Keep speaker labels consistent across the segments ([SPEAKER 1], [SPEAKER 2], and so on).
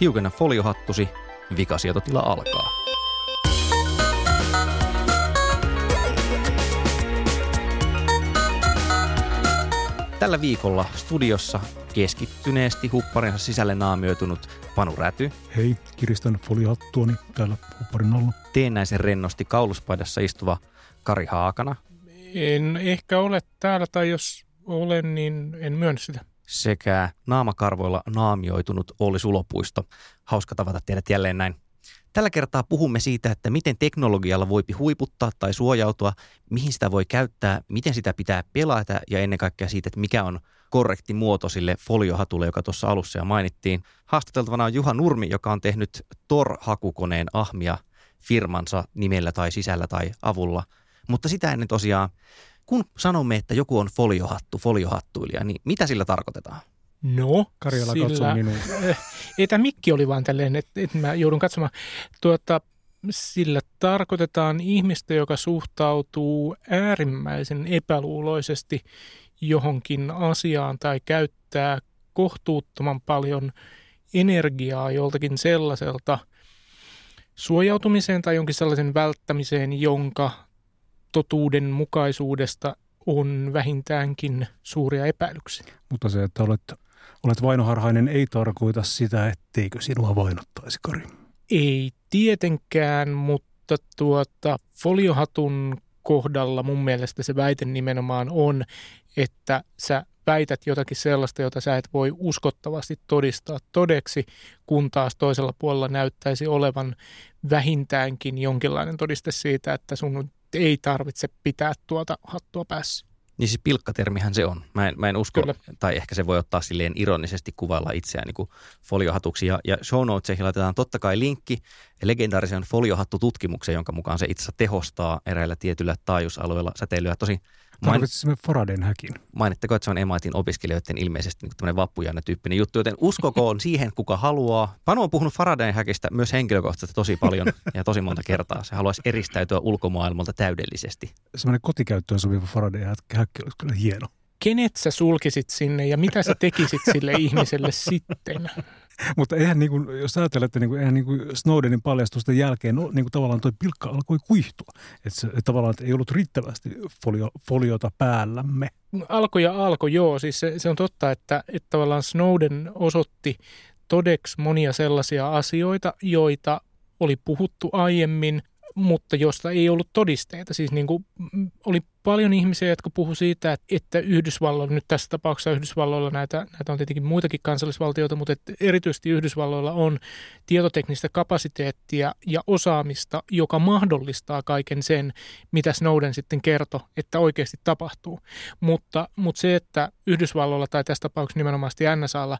[SPEAKER 1] Tiukenna foliohattusi, vikasietotila alkaa. Tällä viikolla studiossa keskittyneesti hupparinsa sisälle naamioitunut Panu Räty.
[SPEAKER 2] Hei, kiristän foliohattuani täällä hupparin alla.
[SPEAKER 1] Teennäisen rennosti kauluspaidassa istuva Kari Haakana.
[SPEAKER 3] En ehkä ole täällä, tai jos olen, niin en myönnä sitä.
[SPEAKER 1] Sekä naamakarvoilla naamioitunut Olli Sulopuisto. Hauska tavata teidät jälleen näin Tällä kertaa puhumme siitä, että miten teknologialla voi huiputtaa tai suojautua, mihin sitä voi käyttää, miten sitä pitää pelata ja ennen kaikkea siitä, että mikä on korrekti muoto sille foliohatulle, joka tuossa alussa jo mainittiin. Haastateltavana on Juha Nurmi, joka on tehnyt Tor-hakukoneen ahmia firmansa nimellä tai sisällä tai avulla. Mutta sitä ennen tosiaan, kun sanomme, että joku on foliohattu, foliohattuilija, niin mitä sillä tarkoitetaan?
[SPEAKER 3] No,
[SPEAKER 2] Karjala sillä, katsoo minua.
[SPEAKER 3] Ei tämä mikki oli vaan tälleen, että, että mä joudun katsomaan. Tuota, sillä tarkoitetaan ihmistä, joka suhtautuu äärimmäisen epäluuloisesti johonkin asiaan tai käyttää kohtuuttoman paljon energiaa joltakin sellaiselta suojautumiseen tai jonkin sellaisen välttämiseen, jonka totuuden mukaisuudesta on vähintäänkin suuria epäilyksiä.
[SPEAKER 2] Mutta se, että olet Olet vainoharhainen ei tarkoita sitä, etteikö sinua vainottaisi, Kari.
[SPEAKER 3] Ei tietenkään, mutta tuota, foliohatun kohdalla mun mielestä se väite nimenomaan on, että sä väität jotakin sellaista, jota sä et voi uskottavasti todistaa todeksi, kun taas toisella puolella näyttäisi olevan vähintäänkin jonkinlainen todiste siitä, että sun ei tarvitse pitää tuota hattua päässä.
[SPEAKER 1] Niin siis pilkkatermihän se on. Mä en, mä en usko, Kyllä. tai ehkä se voi ottaa silleen ironisesti kuvailla itseään niin foliohatuksi. Ja, ja show notesihin laitetaan totta kai linkki legendaarisen foliohattututkimukseen, jonka mukaan se itse tehostaa eräillä tietyillä taajuusalueilla säteilyä. Tosi
[SPEAKER 2] Tarvitsisimme Faradayn häkin.
[SPEAKER 1] Mainittako, että se on MITin opiskelijoiden ilmeisesti niin tämmöinen vappujanne tyyppinen juttu, joten uskokoon siihen, kuka haluaa. Panu on puhunut Faradayn häkistä myös henkilökohtaisesti tosi paljon ja tosi monta kertaa. Se haluaisi eristäytyä ulkomaailmalta täydellisesti.
[SPEAKER 2] Semmoinen kotikäyttöön sopiva Faradayn häkki olisi kyllä hieno.
[SPEAKER 3] Kenet sä sulkisit sinne ja mitä sä tekisit sille ihmiselle sitten?
[SPEAKER 2] Mutta eihän niin kuin, jos ajatellaan, niin kuin, eihän niin kuin Snowdenin paljastusten jälkeen no, niin kuin tavallaan toi pilkka alkoi kuihtua. Että, että tavallaan että ei ollut riittävästi folio, foliota päällämme.
[SPEAKER 3] Alkoi ja alkoi, joo. Siis se, se on totta, että, että tavallaan Snowden osoitti todeksi monia sellaisia asioita, joita oli puhuttu aiemmin, mutta josta ei ollut todisteita. Siis niin kuin, oli paljon ihmisiä, jotka puhu siitä, että Yhdysvalloilla, nyt tässä tapauksessa Yhdysvalloilla näitä, näitä on tietenkin muitakin kansallisvaltioita, mutta että erityisesti Yhdysvalloilla on tietoteknistä kapasiteettia ja osaamista, joka mahdollistaa kaiken sen, mitä Snowden sitten kertoi, että oikeasti tapahtuu. Mutta, mutta se, että Yhdysvalloilla tai tässä tapauksessa nimenomaan NSAlla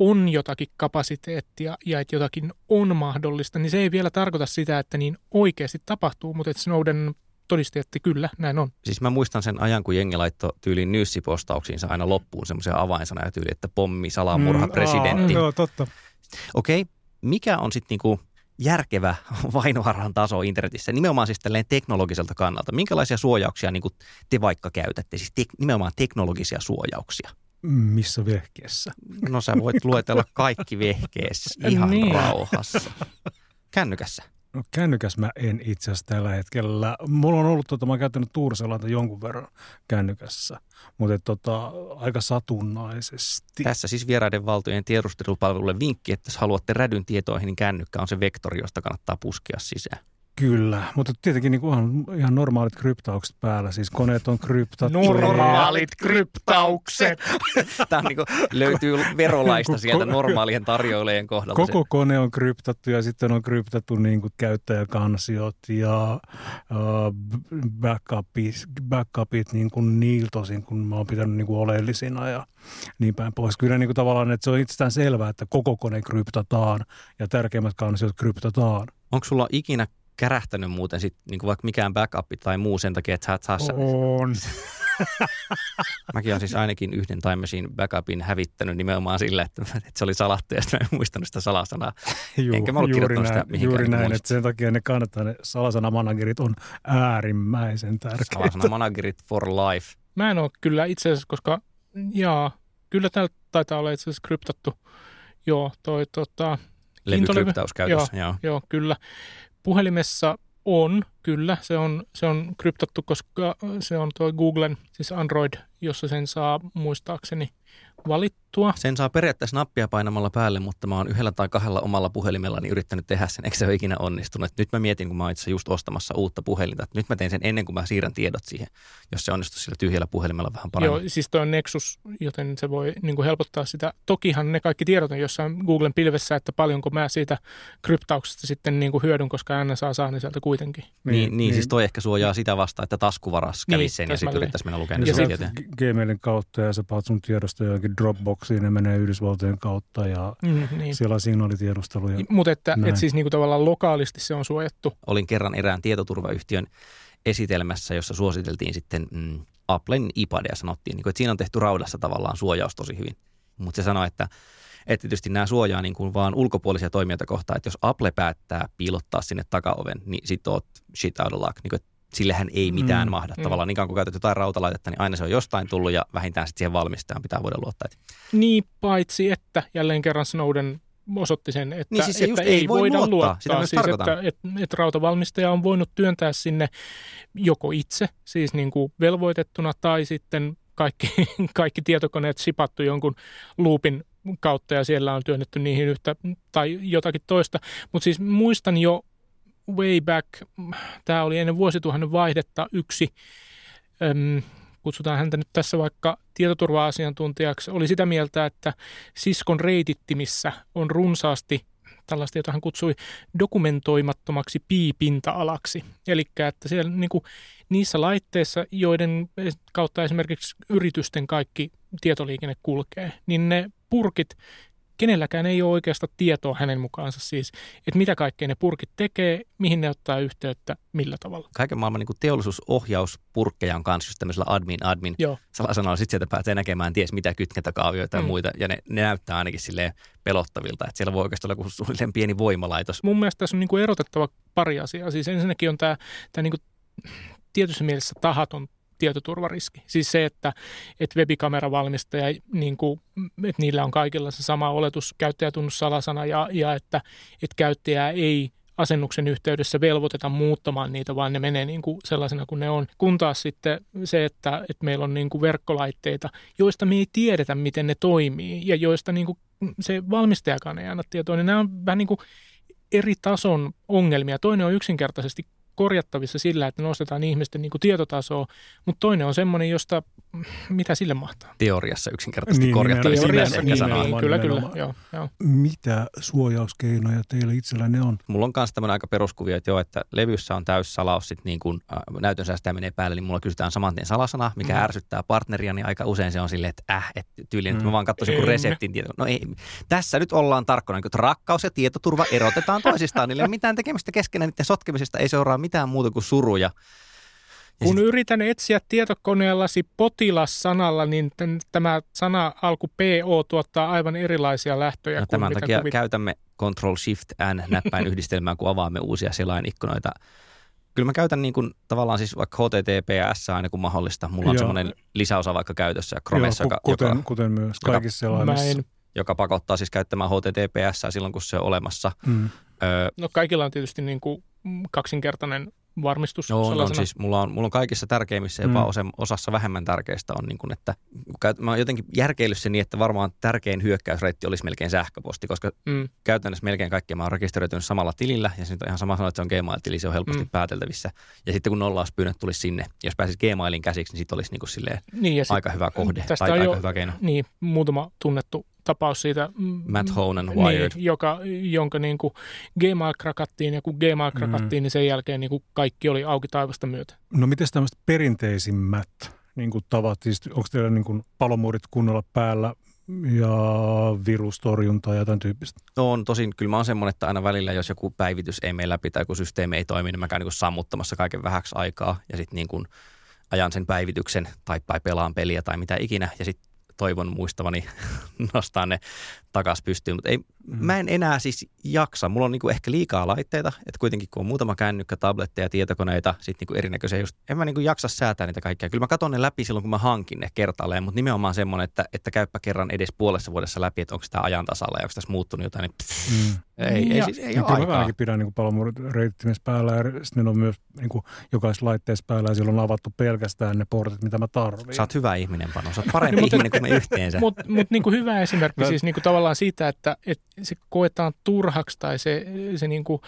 [SPEAKER 3] on jotakin kapasiteettia ja että jotakin on mahdollista, niin se ei vielä tarkoita sitä, että niin oikeasti tapahtuu, mutta että Snowden todisti, että kyllä, näin on.
[SPEAKER 1] Siis mä muistan sen ajan, kun jengi laittoi tyyliin nyyssipostauksiinsa aina loppuun semmoisia avainsanoja tyyli, että pommi, salamurha, mm, presidentti.
[SPEAKER 2] Joo, totta.
[SPEAKER 1] Okei, okay. mikä on sitten niinku järkevä vainoharhan taso internetissä, nimenomaan siis tälleen teknologiselta kannalta? Minkälaisia suojauksia niin te vaikka käytätte, siis te, nimenomaan teknologisia suojauksia?
[SPEAKER 2] Missä vehkeessä?
[SPEAKER 1] No sä voit luetella kaikki vehkeessä ihan niin. rauhassa. Kännykässä.
[SPEAKER 2] No kännykäs mä en itse asiassa tällä hetkellä. Mulla on ollut, tota, mä oon käyttänyt Tuurselanta jonkun verran kännykässä, mutta tota, aika satunnaisesti.
[SPEAKER 1] Tässä siis vieraiden valtojen tiedustelupalvelulle vinkki, että jos haluatte rädyn tietoihin, niin kännykkä on se vektori, josta kannattaa puskea sisään.
[SPEAKER 2] Kyllä, mutta tietenkin niin on ihan normaalit kryptaukset päällä. Siis koneet on kryptattu.
[SPEAKER 3] Normaalit kryptaukset.
[SPEAKER 1] Tämä niin kuin, löytyy verolaista sieltä normaalien tarjoilijoiden kohdalta.
[SPEAKER 2] Koko kone on kryptattu ja sitten on kryptattu niin kuin käyttäjäkansiot ja uh, backupit, backupit niin kuin niiltä tosin, kun mä oon pitänyt niin kuin oleellisina ja niin päin pois. Kyllä niin kuin tavallaan, että se on itsestään selvää, että koko kone kryptataan ja tärkeimmät kansiot kryptataan.
[SPEAKER 1] Onko sulla ikinä kärähtänyt muuten sit, niin kuin vaikka mikään backup tai muu sen takia, että sä et saa...
[SPEAKER 2] On.
[SPEAKER 1] Mäkin olen siis ainakin yhden Time Machine backupin hävittänyt nimenomaan sillä, että, että se oli salattu ja sitten mä en muistanut sitä salasanaa.
[SPEAKER 2] Juu,
[SPEAKER 1] Enkä mä ollut
[SPEAKER 2] juuri
[SPEAKER 1] kirjoittanut
[SPEAKER 2] näin,
[SPEAKER 1] sitä mihinkään.
[SPEAKER 2] juuri näin että sen takia ne kannattaa, ne salasanamanagerit on äärimmäisen tärkeitä.
[SPEAKER 1] Salasana managerit for life.
[SPEAKER 3] Mä en ole kyllä itse asiassa, koska jaa, kyllä täällä taitaa olla itse asiassa kryptattu. Joo, toi tota,
[SPEAKER 1] Levykryptaus käytössä. Joo.
[SPEAKER 3] Joo, kyllä. Puhelimessa on, kyllä. Se on, se on kryptattu, koska se on tuo Googlen, siis Android, jossa sen saa muistaakseni valittua.
[SPEAKER 1] Sen saa periaatteessa nappia painamalla päälle, mutta mä oon yhdellä tai kahdella omalla puhelimellani yrittänyt tehdä sen, eikä se ole ikinä onnistunut. Nyt mä mietin, kun mä oon itse just ostamassa uutta puhelinta, että nyt mä teen sen ennen kuin mä siirrän tiedot siihen, jos se onnistuu sillä tyhjällä puhelimella vähän paremmin.
[SPEAKER 3] Joo, siis tuo on Nexus, joten se voi niin kuin helpottaa sitä. Tokihan ne kaikki tiedot on jossain Googlen pilvessä, että paljonko mä siitä kryptauksesta sitten niin kuin hyödyn, koska NSA saa ne sieltä kuitenkin.
[SPEAKER 1] Niin, niin, niin, siis toi ehkä suojaa sitä vastaan, että taskuvaras kävisi
[SPEAKER 3] Niin,
[SPEAKER 1] sen ja sitten yrittäisi mennä lukemaan
[SPEAKER 2] Ja
[SPEAKER 3] se-
[SPEAKER 2] Gmailin kautta ja sä paat sun tiedosto johonkin Dropboxiin, ne menee Yhdysvaltojen kautta ja
[SPEAKER 3] Mm, niin.
[SPEAKER 2] siellä on signaalitiedustelu. Ja,
[SPEAKER 3] Mutta että
[SPEAKER 2] Näin.
[SPEAKER 3] et siis niin kuin tavallaan lokaalisti se on suojattu.
[SPEAKER 1] Olin kerran erään tietoturvayhtiön esitelmässä, jossa suositeltiin sitten mm, Applen iPadia ja sanottiin, niin kuin, että siinä on tehty raudassa tavallaan suojaus tosi hyvin. Mutta se sanoi, että, että tietysti nämä suojaa niin kuin vaan ulkopuolisia toimijoita kohtaan, että jos Apple päättää piilottaa sinne takaoven, niin sit oot shit out of luck. Niin kuin, että sillähän ei mitään
[SPEAKER 2] Mm.
[SPEAKER 1] mahda.
[SPEAKER 3] Mm.
[SPEAKER 1] Tavallaan niin kun käytät jotain rautalaitetta, niin aina se on jostain tullut ja vähintään sitten siihen valmistajan pitää voida luottaa.
[SPEAKER 3] Niin, paitsi että jälleen kerran Snowden osoitti sen, että,
[SPEAKER 1] Niin siis se
[SPEAKER 3] että ei,
[SPEAKER 1] ei voi
[SPEAKER 3] voida
[SPEAKER 1] luottaa.
[SPEAKER 3] luottaa.
[SPEAKER 1] Sitä
[SPEAKER 3] siis, että, että, että rautavalmistaja on voinut työntää sinne joko itse, siis niin kuin velvoitettuna, tai sitten kaikki, kaikki tietokoneet sipattu jonkun luupin kautta ja siellä on työnnetty niihin yhtä tai jotakin toista. Mutta siis muistan jo way back, tämä oli ennen vuosituhannen vaihdetta yksi, äm, kutsutaan häntä nyt tässä vaikka tietoturva-asiantuntijaksi, oli sitä mieltä, että siskon reitittimissä on runsaasti tällaista, jota hän kutsui dokumentoimattomaksi piipinta-alaksi. Eli että siellä niin kuin, niissä laitteissa, joiden kautta esimerkiksi yritysten kaikki tietoliikenne kulkee, niin ne purkit, kenelläkään ei ole oikeasta tietoa hänen mukaansa siis, että mitä kaikkea ne purkit tekee, mihin ne ottaa yhteyttä, millä tavalla.
[SPEAKER 1] kaiken maailman niin teollisuusohjauspurkkeja on kanssa just tämmöisellä admin, admin
[SPEAKER 3] Joo.
[SPEAKER 1] salasanalla. Sitten sieltä pääsee näkemään ties mitä kytkentäkaavioita ja
[SPEAKER 3] Mm.
[SPEAKER 1] muita. Ja ne, ne näyttää ainakin silleen pelottavilta, että siellä voi oikeastaan olla suunnilleen pieni voimalaitos.
[SPEAKER 3] mun mielestä tässä on niin kuin erotettava pari asiaa. Siis ensinnäkin on tämä, tämä niin kuin tietyssä mielessä tahaton tietoturvariski. Siis se, että, että webikameravalmistaja, niin kuin, että niillä on kaikilla se sama oletus, käyttäjätunnussalasana ja, ja että, että käyttäjää ei asennuksen yhteydessä velvoiteta muuttamaan niitä, vaan ne menee niin kuin sellaisena kuin ne on. Kun taas sitten se, että, että meillä on niin kuin verkkolaitteita, joista me ei tiedetä, miten ne toimii ja joista niin kuin se valmistajakaan ei anna tietoa, niin nämä on vähän niin kuin eri tason ongelmia. Toinen on yksinkertaisesti korjattavissa sillä, että nostetaan ihmisten niin kuin tietotasoa, mutta toinen on semmoinen, josta mitä sille mahtaa.
[SPEAKER 1] Teoriassa yksinkertaisesti
[SPEAKER 2] Niin,
[SPEAKER 1] korjattavissa. Teoriassa,
[SPEAKER 2] niin,
[SPEAKER 1] sanoa.
[SPEAKER 2] nimenomaan.
[SPEAKER 3] kyllä, kyllä. Joo, joo.
[SPEAKER 2] Mitä suojauskeinoja teillä itsellänne on?
[SPEAKER 1] Mulla on myös tämmöinen aika peruskuvio, että joo, että levyssä on täys salaus, sit niin kun äh, näytön säästäjä menee päälle, niin mulla kysytään saman tien salasana, mikä
[SPEAKER 3] Mm.
[SPEAKER 1] ärsyttää partneria, niin aika usein se on silleen, että äh, että tyyliin, että
[SPEAKER 2] Mm.
[SPEAKER 1] mä vaan katsoisin kun
[SPEAKER 3] En.
[SPEAKER 1] reseptin tieto. No ei, tässä nyt ollaan tarkkana, että rakkaus ja tietoturva erotetaan toisistaan, niillä ei ole mitään tekemistä keskenään, niiden sotkemisesta ei seuraa mitään muuta kuin suruja. Ja
[SPEAKER 3] Kun
[SPEAKER 1] sit-
[SPEAKER 3] yritän etsiä tietokoneellasi potilas-sanalla, niin tämä sana alku PO tuottaa aivan erilaisia lähtöjä
[SPEAKER 1] No,
[SPEAKER 3] kuin
[SPEAKER 1] tämän
[SPEAKER 3] mitä
[SPEAKER 1] takia
[SPEAKER 3] kuvit-
[SPEAKER 1] käytämme Control Shift N näppäin yhdistelmää, kun avaamme uusia selainikkunoita. Kyllä mä käytän niin kuin, tavallaan siis vaikka HTTPS aina kun mahdollista. Mulla on semmoinen lisäosa vaikka käytössä Chromessa,
[SPEAKER 2] Joo,
[SPEAKER 1] joka,
[SPEAKER 2] ku- kuten,
[SPEAKER 1] joka,
[SPEAKER 2] kuten myös
[SPEAKER 1] joka-
[SPEAKER 2] kaikissa
[SPEAKER 3] Mä
[SPEAKER 2] selaimissa.
[SPEAKER 3] en,
[SPEAKER 1] joka pakottaa siis käyttämään HTTPS silloin, kun se on olemassa.
[SPEAKER 2] Mm.
[SPEAKER 1] Öö,
[SPEAKER 3] no kaikilla on tietysti niin kuin kaksinkertainen varmistus
[SPEAKER 1] No, on, on
[SPEAKER 3] sellaisena.
[SPEAKER 1] siis, mulla on, mulla on kaikissa tärkeimmissä, jopa
[SPEAKER 2] Mm.
[SPEAKER 1] osassa vähemmän tärkeistä on niin kuin, että mä oon jotenkin järkeillyt sen niin, että varmaan tärkein hyökkäysreitti olisi melkein sähköposti, koska
[SPEAKER 3] Mm.
[SPEAKER 1] käytännössä melkein kaikki mä oon rekisteröitynyt samalla tilillä, ja se on ihan sama sanoa, että se on Gmail-tili, se on helposti
[SPEAKER 3] Mm.
[SPEAKER 1] pääteltävissä. Ja sitten kun nollauspyynnöt tulisi sinne, jos pääsis Gmailin käsiksi, niin sitten olisi niin kuin silleen
[SPEAKER 3] Niin, ja sit,
[SPEAKER 1] aika hyvä kohde
[SPEAKER 3] tästä
[SPEAKER 1] tai aika
[SPEAKER 3] jo-
[SPEAKER 1] hyvä keino.
[SPEAKER 3] niin, muutama tunnettu tapaus siitä. mm,
[SPEAKER 1] Matt Honan, Wired.
[SPEAKER 3] Niin, joka, jonka niin kuin Gmail krakattiin, ja kun Gmail krakattiin, mm. niin sen jälkeen niin kuin kaikki oli auki taivasta myötä.
[SPEAKER 2] No miten tämmöiset perinteisimmät niin kuin tavat, siis onko teillä niin kuin palomuurit kunnolla päällä ja virustorjuntaa ja tämän tyyppistä?
[SPEAKER 1] No on tosin, kyllä mä oon semmoinen, että aina välillä, jos joku päivitys ei mene läpi tai joku systeemi ei toimi, niin mä käyn niin kuin sammuttamassa kaiken vähäksi aikaa ja sitten niin kuin ajan sen päivityksen tai, tai pelaan peliä tai mitä ikinä ja sitten toivon muistavani nostaa ne takas pystyyn. Mutta ei,
[SPEAKER 2] Mm.
[SPEAKER 1] mä en enää siis jaksa. Mulla on niinku ehkä liikaa laitteita, että kuitenkin kun on muutama kännykkä, tabletteja, tietokoneita, sitten niinku erinäköisiä just, en mä niinku jaksa säätää niitä kaikkia. Kyllä mä katson ne läpi silloin, kun mä hankin ne kertaalleen, mutta nimenomaan semmoinen, että, että käyppä kerran edes puolessa vuodessa läpi, että onko tämä ajan tasalla ja onko tässä muuttunut jotain, niin pff,
[SPEAKER 2] Mm.
[SPEAKER 1] ei, ei,
[SPEAKER 3] Ja-
[SPEAKER 1] siis, ei
[SPEAKER 2] Ja
[SPEAKER 1] ole
[SPEAKER 2] kyllä mä
[SPEAKER 1] aikaa.
[SPEAKER 2] ainakin pidän niin palomuurit reittimessä päällä ja sitten ne on myös niin kuin jokaisessa laitteessa päällä ja silloin on avattu pelkästään ne portit, mitä mä tarvitsen.
[SPEAKER 1] Sä oot hyvä ihminen, Pano. Sä oot parempi ihminen kuin me yhteensä.
[SPEAKER 3] Mutta mut niinku hyvä esimerkki
[SPEAKER 2] Mä-
[SPEAKER 3] siis niinku tavallaan siitä, että, että se koetaan turhaksi tai se, se niinku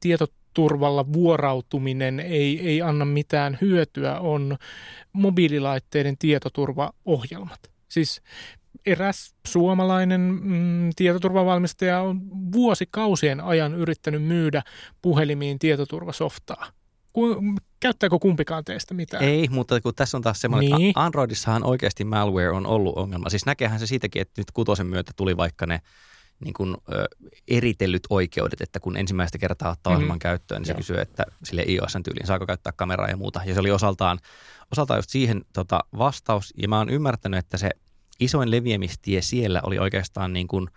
[SPEAKER 3] tietoturvalla vuorautuminen ei, ei anna mitään hyötyä, on mobiililaitteiden tietoturvaohjelmat. Siis eräs suomalainen mm, tietoturvavalmistaja on vuosikausien ajan yrittänyt myydä puhelimiin tietoturvasoftaa. Ku, käyttääkö kumpikaan teistä mitään?
[SPEAKER 1] Ei, mutta kun tässä on taas semmoinen,
[SPEAKER 3] Niin.
[SPEAKER 1] että Androidissahan oikeasti malware on ollut ongelma. Siis näkehän se siitäkin, että nyt kutosen myötä tuli vaikka ne niin kuin, ö, eritellyt oikeudet, että kun ensimmäistä kertaa ottaa
[SPEAKER 3] Mhm.
[SPEAKER 1] ohjelman käyttöön, niin se
[SPEAKER 3] Joo.
[SPEAKER 1] kysyy, että sille iOSn tyyliin saako käyttää kameraa ja muuta. Ja se oli osaltaan, osaltaan just siihen tota, vastaus. Ja mä oon ymmärtänyt, että se isoin leviämistie siellä oli oikeastaan niin kuin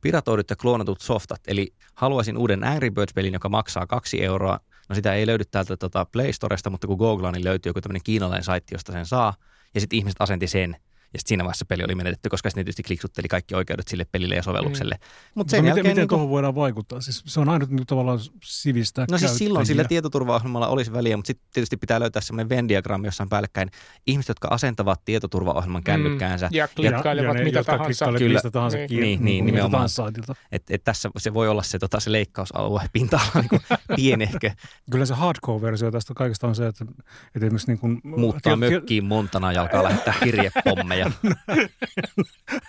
[SPEAKER 1] piratoidut ja kloonatut softat. Eli haluaisin uuden Angry Birds-pelin, joka maksaa kaksi euroa. No sitä ei löydy täältä tota Play Storesta, mutta kun googlaan, niin löytyy joku tämmöinen kiinalainen saitti, josta sen saa. Ja sitten ihmiset asenti sen. Ja sitten siinä vaiheessa peli oli menetetty, koska ne tietysti kliksutteli kaikki oikeudet sille pelille ja sovellukselle. Mm. Mutta
[SPEAKER 2] Mutta
[SPEAKER 1] sen
[SPEAKER 2] miten,
[SPEAKER 1] jälkeen...
[SPEAKER 2] miten
[SPEAKER 1] Niin kuin,
[SPEAKER 2] tuohon voidaan vaikuttaa? Siis se on ainut niin tavallaan sivistää
[SPEAKER 1] no siis silloin sillä tietoturvaohjelmalla olisi väliä, mutta sitten tietysti pitää löytää semmoinen Venn-diagrammi jossain päällekkäin. Ihmiset, jotka asentavat tietoturvaohjelman kännykkäänsä.
[SPEAKER 3] Ja klikkailevat
[SPEAKER 2] ne,
[SPEAKER 3] mitä tahansa.
[SPEAKER 1] Kyllä.
[SPEAKER 2] mistä tahansa
[SPEAKER 3] Niin.
[SPEAKER 2] kiinni,
[SPEAKER 1] Niin, niin,
[SPEAKER 2] mitä
[SPEAKER 1] nimenomaan. Et, et tässä se voi olla se, tota, se leikkausalue, pinta-ala niin pienehkö.
[SPEAKER 2] Kyllä se hardcore-versio tästä kaikesta on se, että, että esimerkiksi niin kuin,
[SPEAKER 1] Muuttaa
[SPEAKER 2] tiet-
[SPEAKER 1] mökkiin Montana ja alkaa lähettää kirjepommeja. yeah.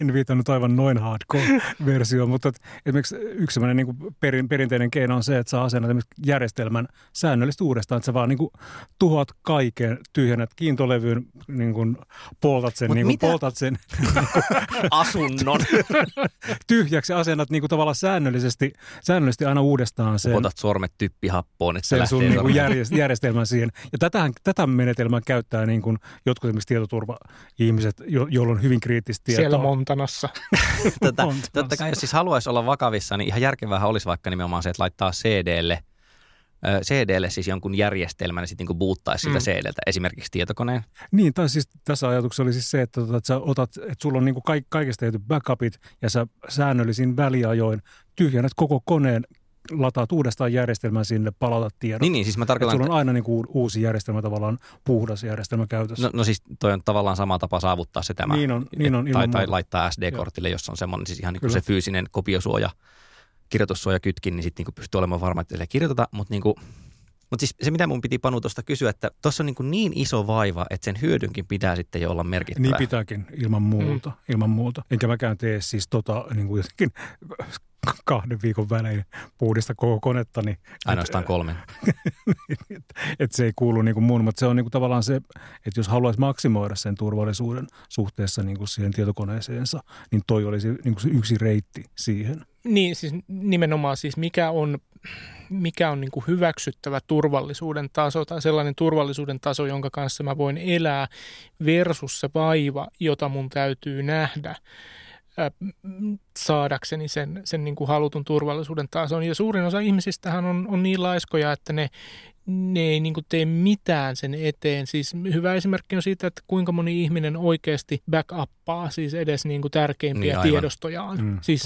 [SPEAKER 2] en viitannut aivan noin hardcore-versio, mutta että esimerkiksi yksi sellainen niin kuin perin, perinteinen keino on se, että sä asennat järjestelmän säännöllisesti uudestaan, että sä vaan niin kuin tuhoat kaiken, tyhjennät kiintolevyyn, niin kuin poltat sen,
[SPEAKER 1] Mut
[SPEAKER 2] niin kuin
[SPEAKER 1] mitä-
[SPEAKER 2] poltat sen
[SPEAKER 1] Asunnon.
[SPEAKER 2] tyhjäksi asennat niin kuin tavallaan säännöllisesti, säännöllisesti aina uudestaan sen.
[SPEAKER 1] Otat sormet typpihappoon, että
[SPEAKER 2] sen sun
[SPEAKER 1] lähtee
[SPEAKER 2] niin kuin järjestelmän siihen. Ja tätähän, tätä menetelmää käyttää niin kuin jotkut esimerkiksi tietoturva-ihmiset, jo, joilla on hyvin kriittistä tietoa.
[SPEAKER 3] Siellä Montanassa.
[SPEAKER 1] Tota,
[SPEAKER 2] on
[SPEAKER 1] totta kai, jos siis haluaisi olla vakavissa, niin ihan järkevähän olisi vaikka nimenomaan se, että laittaa CDlle, ö, CDlle siis jonkun järjestelmän ja sitten niin buuttaisi sitä
[SPEAKER 3] Mm.
[SPEAKER 1] CDltä, esimerkiksi tietokoneen.
[SPEAKER 2] Niin, tai siis tässä ajatuksessa oli siis se, että, tota, että sä otat, että sulla on niin kuin kaik, kaikesta tehty backupit ja sä säännöllisin väliajoin tyhjennät koko koneen, lataat uudestaan järjestelmän sinne, palautat tiedot.
[SPEAKER 1] Niin, niin siis mä
[SPEAKER 2] että
[SPEAKER 1] tarkoitan,
[SPEAKER 2] sulla on aina niin kuin uusi järjestelmä tavallaan, puhdas järjestelmä käytössä.
[SPEAKER 1] no, no siis toi on tavallaan sama tapa saavuttaa se tämä.
[SPEAKER 2] Niin on, niin on
[SPEAKER 1] tai, tai laittaa SD-kortille, jos on semmoinen siis ihan niin kuin
[SPEAKER 2] Kyllä.
[SPEAKER 1] se fyysinen kopiosuoja, kirjoitussuoja kytkin, niin sitten niin pystyy olemaan varma, että ei kirjoiteta, mutta niin kuin, mutta siis se, mitä mun piti Panu tuosta kysyä, että tuossa on niin, kuin niin iso vaiva, että sen hyödynkin pitää sitten jo olla merkittävä.
[SPEAKER 2] Niin pitääkin, ilman muuta, mm. ilman muuta. Enkä mäkään tee siis tota niin kuin jotenkin kahden viikon välein puhdista koko konetta, niin
[SPEAKER 1] Ainoastaan kolmen.
[SPEAKER 2] että se ei kuulu niin kuin mun, mutta se on niin kuin tavallaan se, että jos haluaisi maksimoida sen turvallisuuden suhteessa niin kuin siihen tietokoneeseensa, niin toi olisi niin kuin se yksi reitti siihen.
[SPEAKER 3] Niin, siis nimenomaan siis mikä on, mikä on niin kuin hyväksyttävä turvallisuuden taso tai sellainen turvallisuuden taso, jonka kanssa mä voin elää versus se vaiva, jota mun täytyy nähdä saadakseni sen, sen niin kuin halutun turvallisuuden tason. Ja suurin osa ihmisistähän on, on niin laiskoja, että ne, ne ei niin kuin tee mitään sen eteen. Siis hyvä esimerkki on siitä, että kuinka moni ihminen oikeasti backuppaa siis edes niin kuin tärkeimpiä
[SPEAKER 1] Niin, aivan.
[SPEAKER 3] tiedostojaan.
[SPEAKER 2] Mm,
[SPEAKER 3] siis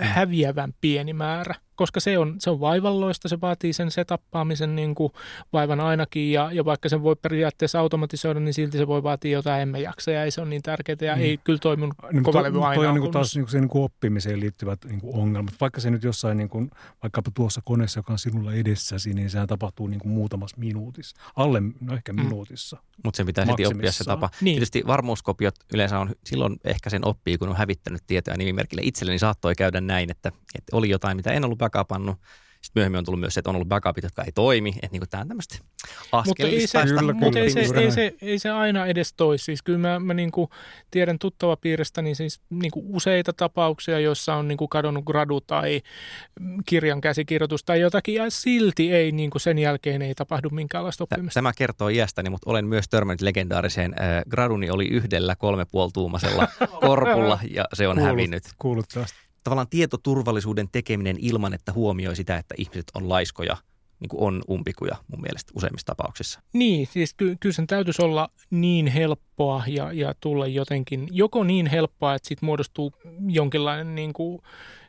[SPEAKER 3] häviävän pieni määrä. Koska se on, se on vaivalloista, se vaatii sen setappaamisen niin kuin vaivan ainakin, ja, ja vaikka sen voi periaatteessa automatisoida, niin silti se voi vaatia jotain emme jaksa, ja ei se ole niin tärkeää, ja mm. ei kyllä toiminut niin, kovalevy
[SPEAKER 2] to,
[SPEAKER 3] aina.
[SPEAKER 2] Toi on niin kuin taas niin kuin se niin kuin oppimiseen liittyvät niin kuin ongelmat. Vaikka se nyt jossain, niin kuin, vaikkapa tuossa koneessa, joka on sinulla edessäsi, niin sehän tapahtuu niin kuin muutamassa minuutissa. Alle, no ehkä mm. minuutissa.
[SPEAKER 1] Mutta sen pitää sitten oppia se tapa. Niin. Tietysti varmuuskopiot yleensä on, silloin ehkä sen oppii, kun on hävittänyt tietoja nimimerkille itselleni, saattoi käydä näin, että, että oli jotain, mitä en ollut backupannut, sitten myöhemmin on tullut myös se, että on ollut backupit, jotka ei toimi. Että niin tämä on tämmöistä
[SPEAKER 3] Mutta ei se, kyllä, mutta ei, se, ei, se, ei se aina edes toisi. Siis kyllä mä, mä niin kuin tiedän tuttava piiristä niin siis niin kuin useita tapauksia, joissa on niin kuin kadonnut gradu tai kirjan käsikirjoitus tai jotakin, ja silti ei niin kuin sen jälkeen ei tapahdu minkäänlaista oppimista.
[SPEAKER 1] Tämä kertoo iästäni, mutta olen myös törmännyt legendaariseen. Äh, graduni oli yhdellä kolme korpulla ja se on
[SPEAKER 2] kuulut,
[SPEAKER 1] hävinnyt.
[SPEAKER 2] Kuulut tästä
[SPEAKER 1] tavallaan tietoturvallisuuden tekeminen ilman, että huomioi sitä, että ihmiset on laiskoja, niin kuin on umpikuja mun mielestä useimmissa tapauksissa.
[SPEAKER 3] Niin, siis ky- kyllä sen täytyisi olla niin helppoa ja, ja tulla jotenkin, joko niin helppoa, että siitä muodostuu jonkinlainen niin kuin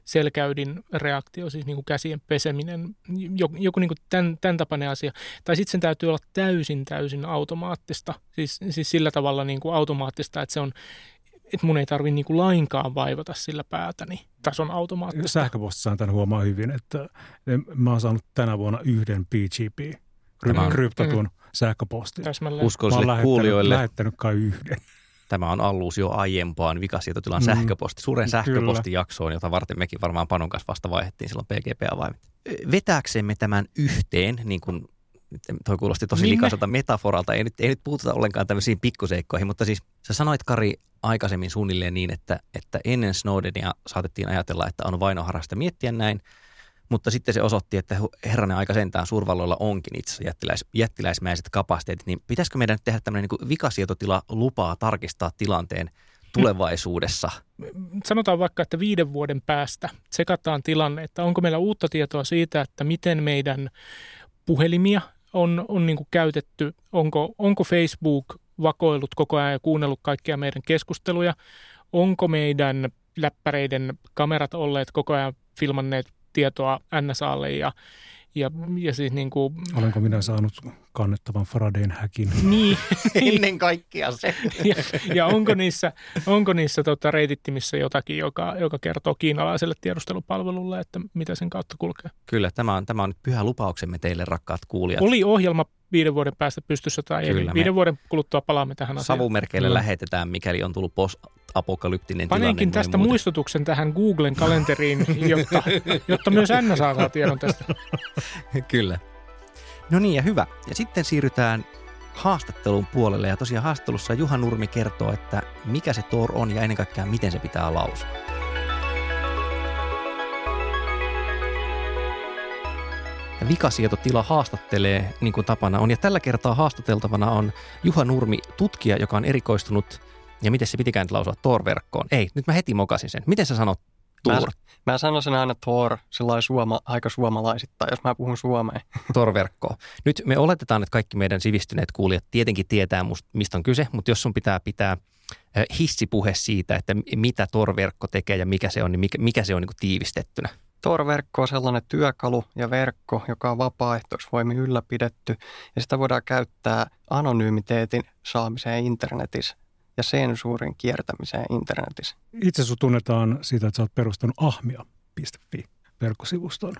[SPEAKER 3] selkäydin reaktio, siis niin kuin käsien peseminen, joku, joku niin kuin tämän, tämän tapainen asia. Tai sitten sen täytyy olla täysin, täysin automaattista, siis, siis sillä tavalla niin kuin automaattista, että se on että mun ei tarvi niinku lainkaan vaivata sillä päätäni tason automaattista.
[SPEAKER 2] Sähköpostissa tämän huomaa hyvin, että mä oon saanut tänä vuonna yhden PGP, kryptatun mm. sähköpostin.
[SPEAKER 1] Uskollisille kuulijoille.
[SPEAKER 2] lähettänyt kai yhden.
[SPEAKER 1] Tämä on alluusio aiempaan vikasietotilan mm. sähköposti, suuren sähköpostijaksoon, jota varten mekin varmaan Panon kanssa vasta vaihdettiin silloin PGP-avaimet. Vetääksemme tämän yhteen, niin kuin toi kuulosti tosi Minne? likaiselta metaforalta. Ei nyt, ei nyt puututa ollenkaan tämmöisiin pikkuseikkoihin, mutta siis sä sanoit Kari aikaisemmin suunnilleen niin, että, että ennen Snowdenia saatettiin ajatella, että on vainoharrasta miettiä näin, mutta sitten se osoitti, että herranen aika sentään suurvalloilla onkin itse asiassa jättiläis, jättiläismäiset kapasiteetit, niin pitäisikö meidän tehdä tämmöinen niin vikasietotila lupaa tarkistaa tilanteen tulevaisuudessa?
[SPEAKER 3] Sanotaan vaikka, että viiden vuoden päästä sekataan tilanne, että onko meillä uutta tietoa siitä, että miten meidän puhelimia on, on niin käytetty, onko, onko Facebook vakoillut koko ajan ja kuunnellut kaikkia meidän keskusteluja, onko meidän läppäreiden kamerat olleet koko ajan filmanneet tietoa NSAlle ja ja, ja siis niin kuin,
[SPEAKER 2] Olenko minä saanut kannettavan Faradayn häkin?
[SPEAKER 3] Niin.
[SPEAKER 1] Ennen kaikkea se.
[SPEAKER 3] ja, ja onko niissä, onko niissä tota, reitittimissä jotakin, joka, joka kertoo kiinalaiselle tiedustelupalvelulle, että mitä sen kautta kulkee?
[SPEAKER 1] Kyllä, tämä on, tämä on nyt pyhä lupauksemme teille, rakkaat kuulijat.
[SPEAKER 3] Oli ohjelma viiden vuoden päästä pystyssä tai Kyllä, ei. Viiden vuoden kuluttua palaamme tähän asiaan.
[SPEAKER 1] Savumerkeille mm. lähetetään, mikäli on tullut post apokalyptinen
[SPEAKER 3] Panenkin tilanne. tästä muuta. muistutuksen tähän Googlen kalenteriin, jotta, jotta myös Anna saa tiedon tästä.
[SPEAKER 1] Kyllä. No niin ja hyvä. Ja sitten siirrytään haastattelun puolelle. Ja tosiaan haastattelussa Juha Nurmi kertoo, että mikä se Tor on ja ennen kaikkea miten se pitää lausua. Vikasietotila haastattelee, niin kuin tapana on. Ja tällä kertaa haastateltavana on Juha Nurmi, tutkija, joka on erikoistunut ja miten se pitikään lausua Tor-verkkoon? Ei, nyt mä heti mokasin sen. Miten sä sanot Tor? Mä,
[SPEAKER 4] mä sanon sen aina Tor, sellainen suoma, aika suomalaisittain, jos mä puhun suomeen.
[SPEAKER 1] Tor-verkkoon. Nyt me oletetaan, että kaikki meidän sivistyneet kuulijat tietenkin tietää, mistä on kyse, mutta jos sun pitää pitää hissipuhe siitä, että mitä Tor-verkko tekee ja mikä se on, niin mikä, mikä se on niin kuin tiivistettynä?
[SPEAKER 4] Tor-verkko on sellainen työkalu ja verkko, joka on vapaaehtoisvoimin ylläpidetty ja sitä voidaan käyttää anonymiteetin saamiseen internetissä ja sensuurin kiertämiseen internetissä.
[SPEAKER 2] Itse sinut tunnetaan siitä, että sä oot perustanut ahmia.fi verkkosivuston.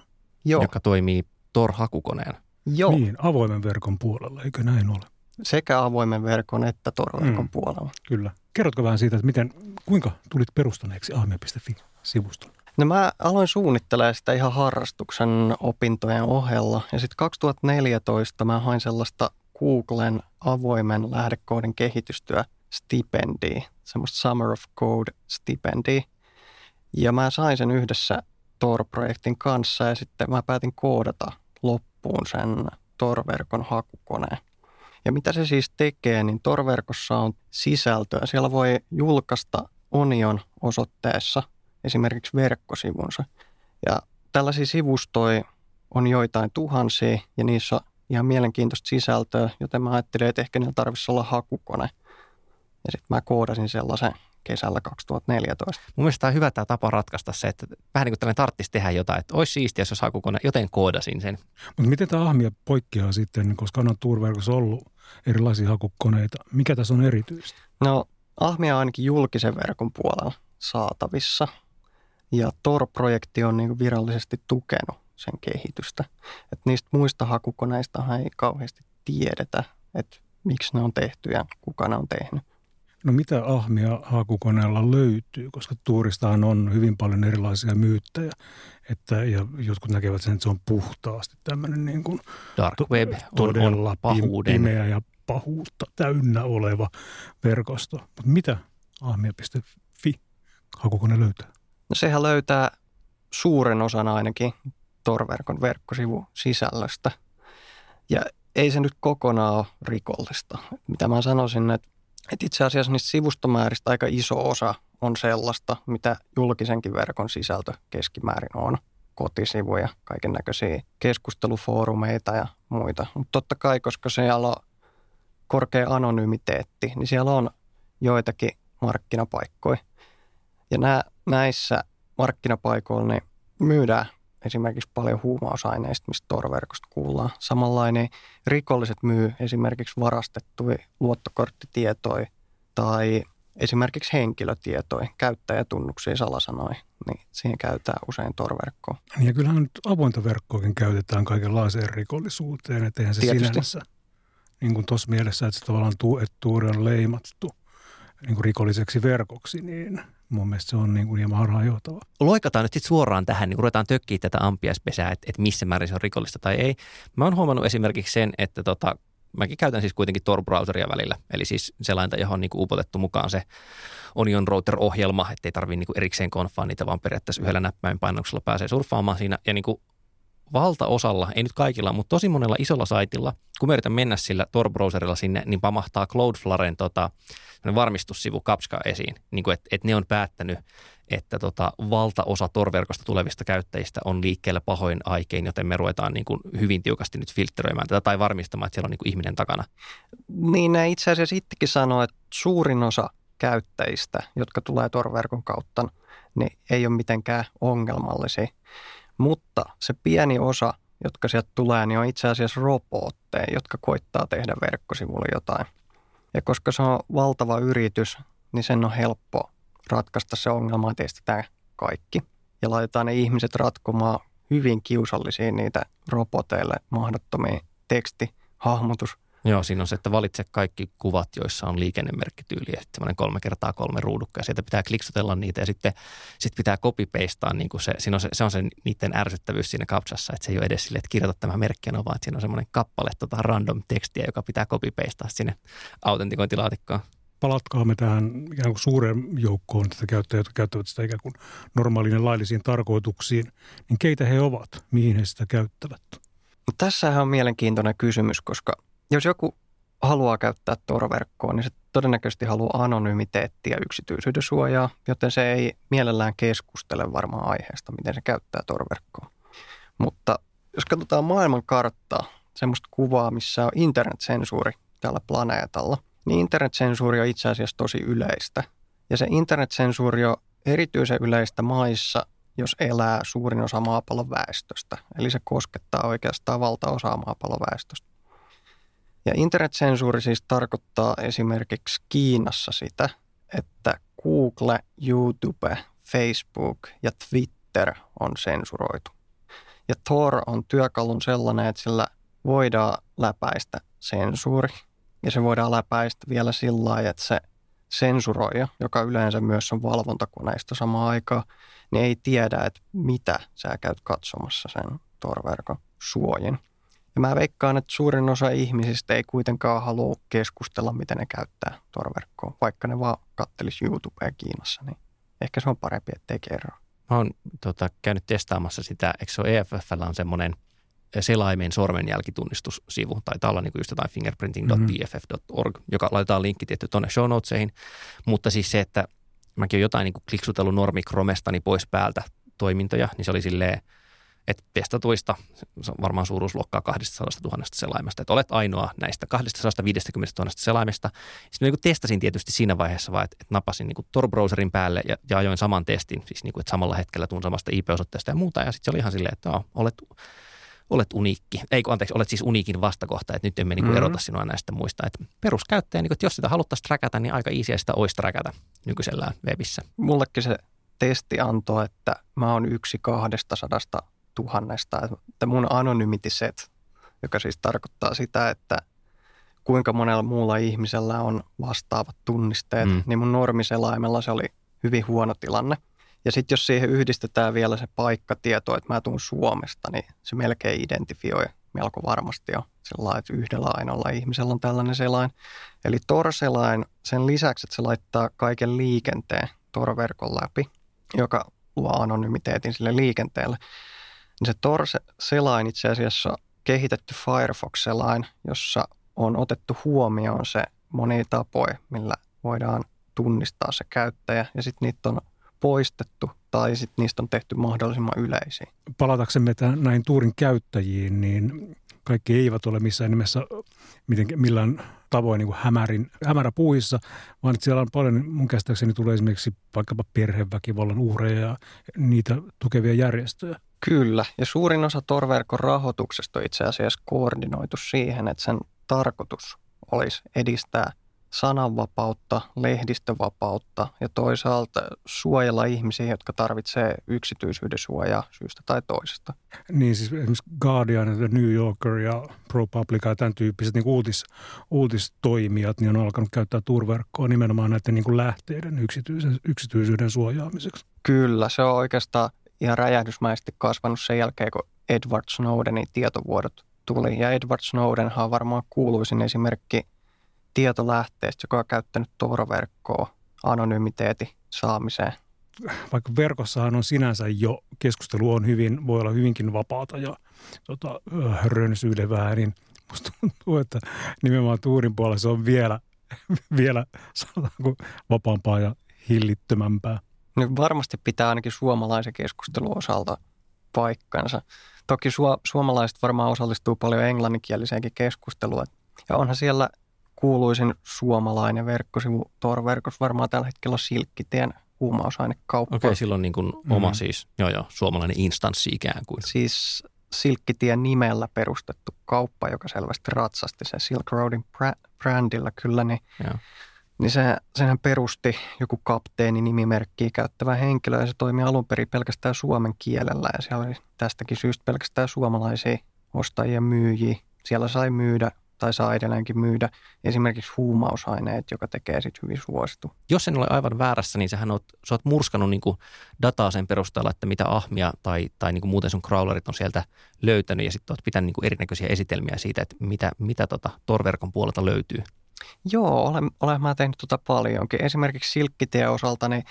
[SPEAKER 1] Joo. Joka toimii Tor-hakukoneen.
[SPEAKER 4] Joo.
[SPEAKER 2] Niin, avoimen verkon puolella, eikö näin ole?
[SPEAKER 4] Sekä avoimen verkon että Tor-verkon mm, puolella.
[SPEAKER 2] Kyllä. Kerrotko vähän siitä, että miten, kuinka tulit perustaneeksi ahmia.fi-sivuston?
[SPEAKER 4] No mä aloin suunnittelemaan sitä ihan harrastuksen opintojen ohella. Ja sitten 2014 mä hain sellaista Googlen avoimen lähdekoodin kehitystyö stipendiä, semmoista Summer of Code stipendiä. Ja mä sain sen yhdessä Tor-projektin kanssa ja sitten mä päätin koodata loppuun sen Tor-verkon hakukoneen. Ja mitä se siis tekee, niin Tor-verkossa on sisältöä. Siellä voi julkaista Onion osoitteessa esimerkiksi verkkosivunsa. Ja tällaisia sivustoja on joitain tuhansia ja niissä on ihan mielenkiintoista sisältöä, joten mä ajattelin, että ehkä niillä tarvitsisi olla hakukone – ja sitten mä koodasin sellaisen kesällä 2014.
[SPEAKER 1] Mun mielestä tämä on hyvä tämä tapa ratkaista se, että vähän niin kuin tällainen tarttisi tehdä jotain, että olisi siistiä, jos hakukone, joten koodasin sen.
[SPEAKER 2] Mutta miten tämä ahmia poikkeaa sitten, koska on Tourverkossa ollut erilaisia hakukoneita. Mikä tässä on erityistä?
[SPEAKER 4] No ahmia on ainakin julkisen verkon puolella saatavissa ja Tor-projekti on niin virallisesti tukenut sen kehitystä. Et niistä muista hakukoneista ei kauheasti tiedetä, että miksi ne on tehty ja kuka ne on tehnyt.
[SPEAKER 2] No mitä ahmia hakukoneella löytyy, koska tuuristahan on hyvin paljon erilaisia myyttejä, että, ja jotkut näkevät sen, että se on puhtaasti tämmöinen niin kuin
[SPEAKER 1] Dark web on,
[SPEAKER 2] todella
[SPEAKER 1] on pahuuden.
[SPEAKER 2] pimeä ja pahuutta täynnä oleva verkosto. Mutta mitä ahmia.fi hakukone löytää?
[SPEAKER 4] No sehän löytää suuren osan ainakin Torverkon verkkosivun sisällöstä. Ja ei se nyt kokonaan ole rikollista. Mitä mä sanoisin, että, että itse asiassa niistä sivustomääristä aika iso osa on sellaista, mitä julkisenkin verkon sisältö keskimäärin on. Kotisivuja, kaiken näköisiä keskustelufoorumeita ja muita. Mutta totta kai, koska siellä on korkea anonymiteetti, niin siellä on joitakin markkinapaikkoja. Ja nää, näissä markkinapaikoilla niin myydään esimerkiksi paljon huumausaineista, mistä torverkosta kuullaan. Samanlainen rikolliset myy esimerkiksi varastettuja luottokorttitietoja tai esimerkiksi henkilötietoja, käyttäjätunnuksia, salasanoja, niin siihen käytetään usein torverkkoa.
[SPEAKER 2] Ja kyllähän nyt avointa verkkoakin käytetään kaikenlaiseen rikollisuuteen, että eihän se Tietysti. sinänsä niin kuin tuossa mielessä, että se tavallaan tu, että tuuri on leimattu niin kuin rikolliseksi verkoksi, niin mun mielestä se on niin kuin hieman harhaanjohtava.
[SPEAKER 1] Loikataan nyt sitten suoraan tähän, niin ruvetaan tökkiä tätä ampiaispesää, että, että missä määrin se on rikollista tai ei. Mä oon huomannut esimerkiksi sen, että tota, mäkin käytän siis kuitenkin Tor-browseria välillä, eli siis sellainen, johon on niin kuin upotettu mukaan se Onion Router-ohjelma, ettei tarvitse niin erikseen konfaa niitä, vaan periaatteessa yhdellä näppäin painauksella pääsee surffaamaan siinä. Ja niin kuin valtaosalla, ei nyt kaikilla, mutta tosi monella isolla saitilla, kun me yritän mennä sillä Tor-browserilla sinne, niin pamahtaa Cloudflaren tota, varmistussivu Kapska esiin, niin että, että ne on päättänyt, että tota, valtaosa Tor-verkosta tulevista käyttäjistä on liikkeellä pahoin aikein, joten me ruvetaan niin kuin hyvin tiukasti nyt filtteröimään tätä tai varmistamaan, että siellä on niin kuin ihminen takana.
[SPEAKER 4] Niin itse asiassa itsekin sanoo, että suurin osa käyttäjistä, jotka tulee Tor-verkon kautta, niin ei ole mitenkään ongelmallisia. Mutta se pieni osa, jotka sieltä tulee, niin on itse asiassa robotteja, jotka koittaa tehdä verkkosivulle jotain. Ja koska se on valtava yritys, niin sen on helppo ratkaista se ongelma, että estetään kaikki. Ja laitetaan ne ihmiset ratkomaan hyvin kiusallisia niitä roboteille mahdottomia tekstihahmotus
[SPEAKER 1] Joo, siinä on se, että valitse kaikki kuvat, joissa on liikennemerkkityyli ja sitten semmoinen kolme kertaa kolme ruudukka ja sieltä pitää kliksutella niitä ja sitten sit pitää copy-pastea, niin kuin se, siinä on se, se, on se niiden ärsyttävyys siinä kapsassa, että se ei ole edes sille, että kirjoita tämä merkki, vaan että siinä on semmoinen kappale tota random tekstiä, joka pitää copy-pastea sinne autentikointilaatikkoon.
[SPEAKER 2] Palatkaamme tähän ikään kuin suureen joukkoon tätä käyttäjää, jotka käyttävät sitä ikään kuin normaaliin laillisiin tarkoituksiin, niin keitä he ovat, mihin he sitä käyttävät?
[SPEAKER 4] Tässähän on mielenkiintoinen kysymys, koska jos joku haluaa käyttää Tor-verkkoa, niin se todennäköisesti haluaa anonymiteettiä yksityisyyden suojaa, joten se ei mielellään keskustele varmaan aiheesta, miten se käyttää Tor-verkkoa. Mutta jos katsotaan maailman karttaa, semmoista kuvaa, missä on internetsensuuri tällä planeetalla, niin internetsensuuri on itse asiassa tosi yleistä. Ja se internetsensuuri on erityisen yleistä maissa, jos elää suurin osa maapallon väestöstä. Eli se koskettaa oikeastaan valtaosaa maapallon väestöstä. Ja internetsensuuri siis tarkoittaa esimerkiksi Kiinassa sitä, että Google, YouTube, Facebook ja Twitter on sensuroitu. Ja Tor on työkalun sellainen, että sillä voidaan läpäistä sensuuri. Ja se voidaan läpäistä vielä sillä lailla, että se sensuroija, joka yleensä myös on valvontakoneista samaan aikaan, niin ei tiedä, että mitä sä käyt katsomassa sen Tor-verkon suojin. Ja mä veikkaan, että suurin osa ihmisistä ei kuitenkaan halua keskustella, miten ne käyttää torverkkoa, vaikka ne vaan kattelisi YouTubea Kiinassa, niin ehkä se on parempi, ettei kerro.
[SPEAKER 1] Mä oon tota, käynyt testaamassa sitä, eikö se ole EFFllä on semmoinen selaimen sormenjälkitunnistussivu, tai olla niin just jotain fingerprinting.bff.org, mm-hmm. joka laitetaan linkki tietty tuonne show notesihin, mutta siis se, että mäkin olen jotain niin kliksutellut normikromestani pois päältä toimintoja, niin se oli silleen, että testatuista varmaan suuruusluokkaa 200 000 selaimesta, että olet ainoa näistä 250 000 selaimesta. Sitten niin testasin tietysti siinä vaiheessa vaan, että, että napasin niin Tor-browserin päälle ja, ja ajoin saman testin, siis niin kuin, että samalla hetkellä tuun samasta IP-osoitteesta ja muuta. Ja sitten se oli ihan silleen, että no, olet, olet uniikki, ei anteeksi, olet siis uniikin vastakohta, että nyt emme niin kuin mm-hmm. erota sinua näistä muista. Että peruskäyttäjä, niin kuin, että jos sitä haluttaisiin trackata, niin aika easy sitä olisi trackata nykyisellään webissä.
[SPEAKER 4] Mullekin se testi antoi, että mä oon yksi kahdesta sadasta tuhannesta. Että mun anonymity set, joka siis tarkoittaa sitä, että kuinka monella muulla ihmisellä on vastaavat tunnisteet, mm. niin mun normiselaimella se oli hyvin huono tilanne. Ja sitten jos siihen yhdistetään vielä se paikkatieto, että mä tuun Suomesta, niin se melkein identifioi melko varmasti jo sillä että yhdellä ainoalla ihmisellä on tällainen selain. Eli Tor-selain sen lisäksi, että se laittaa kaiken liikenteen Tor-verkon läpi, joka luo anonymiteetin sille liikenteelle, niin se Tor-selain itse asiassa kehitetty Firefox-selain, jossa on otettu huomioon se moni tapoja, millä voidaan tunnistaa se käyttäjä ja sitten niitä on poistettu tai sitten niistä on tehty mahdollisimman yleisiä.
[SPEAKER 2] Palataksemme tämän, näin tuurin käyttäjiin, niin kaikki eivät ole missään nimessä miten, millään tavoin niin kuin hämärin, hämäräpuissa, vaan siellä on paljon, mun käsittääkseni tulee esimerkiksi vaikkapa perheväkivallan uhreja ja niitä tukevia järjestöjä.
[SPEAKER 4] Kyllä, ja suurin osa Torverkon rahoituksesta on itse asiassa koordinoitu siihen, että sen tarkoitus olisi edistää sananvapautta, lehdistövapautta ja toisaalta suojella ihmisiä, jotka tarvitsee yksityisyyden suojaa syystä tai toisesta.
[SPEAKER 2] Niin siis esimerkiksi Guardian, The New Yorker ja ProPublica ja tämän tyyppiset niin uutis, uutistoimijat niin on alkanut käyttää turverkkoa nimenomaan näiden niin kuin lähteiden yksityisen, yksityisyyden suojaamiseksi.
[SPEAKER 4] Kyllä, se on oikeastaan ihan räjähdysmäisesti kasvanut sen jälkeen, kun Edward Snowdenin tietovuodot tuli. Ja Edward Snowdenhan on varmaan kuuluisin esimerkki tietolähteestä, joka on käyttänyt Tor-verkkoa anonymiteetin saamiseen.
[SPEAKER 2] Vaikka verkossahan on sinänsä jo keskustelu on hyvin, voi olla hyvinkin vapaata ja tota, rönsyilevää, niin musta tuntuu, että nimenomaan Tuurin puolella se on vielä, vielä sanotaanko vapaampaa ja hillittömämpää.
[SPEAKER 4] Niin varmasti pitää ainakin suomalaisen keskustelun osalta paikkansa. Toki su- suomalaiset varmaan osallistuu paljon englanninkieliseenkin keskusteluun. Ja onhan siellä kuuluisin suomalainen verkkosivu Tor-verkossa varmaan tällä hetkellä Silkkitien huumausainekauppa.
[SPEAKER 1] Okei, okay, silloin niin kuin oma mm. siis, joo joo, suomalainen instanssi ikään kuin.
[SPEAKER 4] Siis Silkkitien nimellä perustettu kauppa, joka selvästi ratsasti sen Silk Roadin brändillä kyllä, niin, niin se, senhän perusti joku kapteeni nimimerkkiä käyttävä henkilö ja se toimi alun perin pelkästään suomen kielellä ja siellä oli tästäkin syystä pelkästään suomalaisia ostajia myyjiä. Siellä sai myydä tai saa edelleenkin myydä esimerkiksi huumausaineet, joka tekee sitten hyvin suositu.
[SPEAKER 1] Jos en ole aivan väärässä, niin sähän oot, sä oot niin kuin dataa sen perusteella, että mitä ahmia tai, tai niin kuin muuten sun crawlerit on sieltä löytänyt ja sitten oot pitänyt niin kuin erinäköisiä esitelmiä siitä, että mitä, mitä tota Torverkon puolelta löytyy.
[SPEAKER 4] Joo, olen, olen mä tehnyt tota paljonkin. Esimerkiksi Silkkitie osalta, niin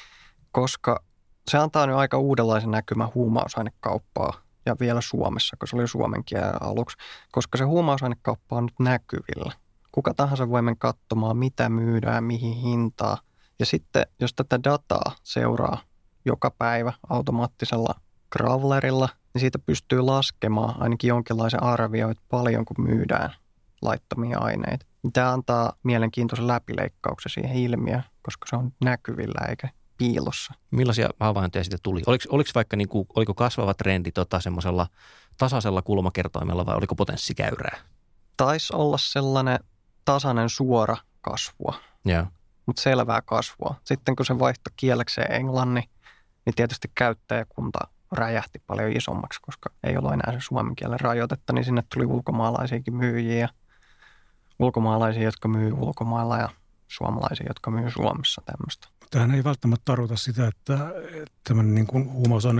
[SPEAKER 4] koska se antaa nyt aika uudenlaisen näkymän huumausainekauppaa ja vielä Suomessa, kun se oli suomen aluksi, koska se huumausainekauppa on nyt näkyvillä. Kuka tahansa voi mennä katsomaan, mitä myydään, mihin hintaa. Ja sitten, jos tätä dataa seuraa joka päivä automaattisella crawlerilla, niin siitä pystyy laskemaan ainakin jonkinlaisen arvio, että paljonko myydään laittomia aineita. Tämä antaa mielenkiintoisen läpileikkauksen siihen ilmiöön, koska se on näkyvillä eikä piilossa.
[SPEAKER 1] Millaisia havaintoja siitä tuli? Oliko, oliko vaikka niin kuin, oliko kasvava trendi tota semmoisella tasaisella kulmakertoimella vai oliko potenssikäyrää?
[SPEAKER 4] Taisi olla sellainen tasainen suora kasvua,
[SPEAKER 1] yeah.
[SPEAKER 4] mutta selvää kasvua. Sitten kun se vaihtoi kielekseen englannin, niin tietysti käyttäjäkunta räjähti paljon isommaksi, koska ei ollut enää se suomen kielen rajoitetta, niin sinne tuli ulkomaalaisiakin myyjiä, ulkomaalaisia, jotka myy ulkomailla ja suomalaisia, jotka myy Suomessa tämmöistä.
[SPEAKER 2] Tähän ei välttämättä tarkoita sitä, että tämmöinen niin kuin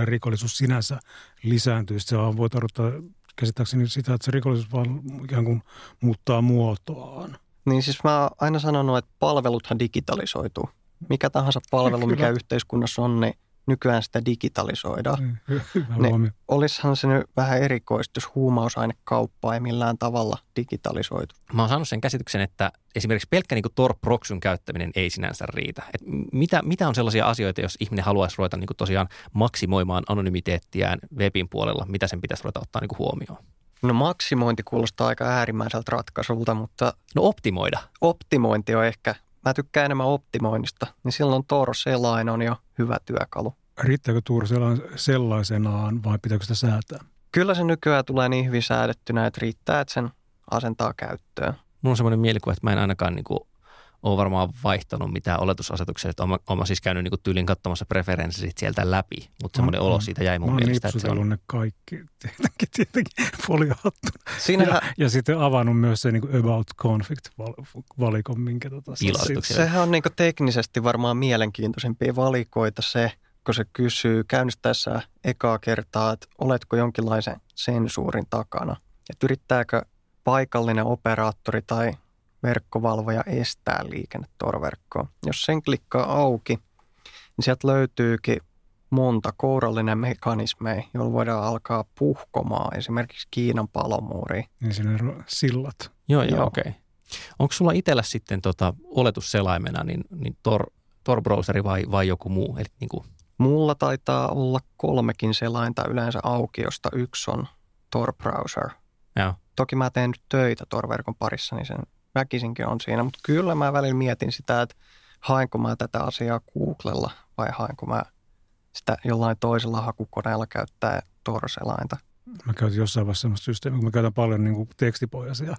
[SPEAKER 2] rikollisuus sinänsä lisääntyy. Se voi tarkoittaa käsittääkseni sitä, että se rikollisuus vaan ikään kuin muuttaa muotoaan.
[SPEAKER 4] Niin siis mä oon aina sanonut, että palveluthan digitalisoituu. Mikä tahansa palvelu, mikä yhteiskunnassa on, niin nykyään sitä digitalisoidaan.
[SPEAKER 2] Mm, Hyvä
[SPEAKER 4] Ne-
[SPEAKER 2] huomio.
[SPEAKER 4] Olishan se nyt vähän erikoista, jos huumausainekauppaa ei millään tavalla digitalisoitu.
[SPEAKER 1] Mä oon saanut sen käsityksen, että esimerkiksi pelkkä niin Tor Proxyn käyttäminen ei sinänsä riitä. Et mitä, mitä on sellaisia asioita, jos ihminen haluaisi ruveta niin tosiaan maksimoimaan anonymiteettiään webin puolella, mitä sen pitäisi ruveta ottaa niin huomioon?
[SPEAKER 4] No maksimointi kuulostaa aika äärimmäiseltä ratkaisulta, mutta
[SPEAKER 1] No optimoida.
[SPEAKER 4] optimointi on ehkä, mä tykkään enemmän optimoinnista, niin silloin Tor Selain on jo hyvä työkalu.
[SPEAKER 2] Riittääkö Tuur sella- sellaisenaan vai pitääkö sitä säätää?
[SPEAKER 4] Kyllä se nykyään tulee niin hyvin säädettynä, että riittää, että sen asentaa käyttöön.
[SPEAKER 1] Mulla on semmoinen mielikuva, että mä en ainakaan niin kuin ole varmaan vaihtanut mitään oletusasetuksia. Että olen, olen siis käynyt niin kuin tyylin katsomassa preferenssit sieltä läpi, mutta semmoinen
[SPEAKER 2] Mä-
[SPEAKER 1] olo siitä jäi mun
[SPEAKER 2] Mä oon
[SPEAKER 1] mielestä. Että se on,
[SPEAKER 2] nipsutellut ne kaikki, tietenkin, tietenkin foliohattuna.
[SPEAKER 4] Siinähän,
[SPEAKER 2] Ja, ja sitten avannut myös se niin About Conflict-valikon, minkä tota,
[SPEAKER 4] sehän on niin teknisesti varmaan mielenkiintoisimpia valikoita se, kun se kysyy käynnistäessä ekaa kertaa, että oletko jonkinlaisen sensuurin takana. Että yrittääkö paikallinen operaattori tai verkkovalvoja estää liikenne torverkkoon. Jos sen klikkaa auki, niin sieltä löytyykin monta kourallinen mekanismeja, joilla voidaan alkaa puhkomaan esimerkiksi Kiinan palomuuriin.
[SPEAKER 2] niin sinne sillat.
[SPEAKER 1] joo, joo,
[SPEAKER 4] Joo.
[SPEAKER 1] okei. Okay. Onko sulla itsellä sitten tota, oletusselaimena niin, niin Tor, Tor-browseri vai, vai joku muu? Eli niin kuin,
[SPEAKER 4] Mulla taitaa olla kolmekin selainta yleensä auki, josta yksi on Tor Browser.
[SPEAKER 1] joo.
[SPEAKER 4] Toki mä teen nyt töitä Tor-verkon parissa, niin sen väkisinkin on siinä. Mutta kyllä mä välillä mietin sitä, että haenko mä tätä asiaa Googlella vai haenko mä sitä jollain toisella hakukoneella käyttää Tor-selainta.
[SPEAKER 2] Mä käytin jossain vaiheessa sellaista systeemiä, kun mä käytän paljon niin kuin tekstipohjaisia,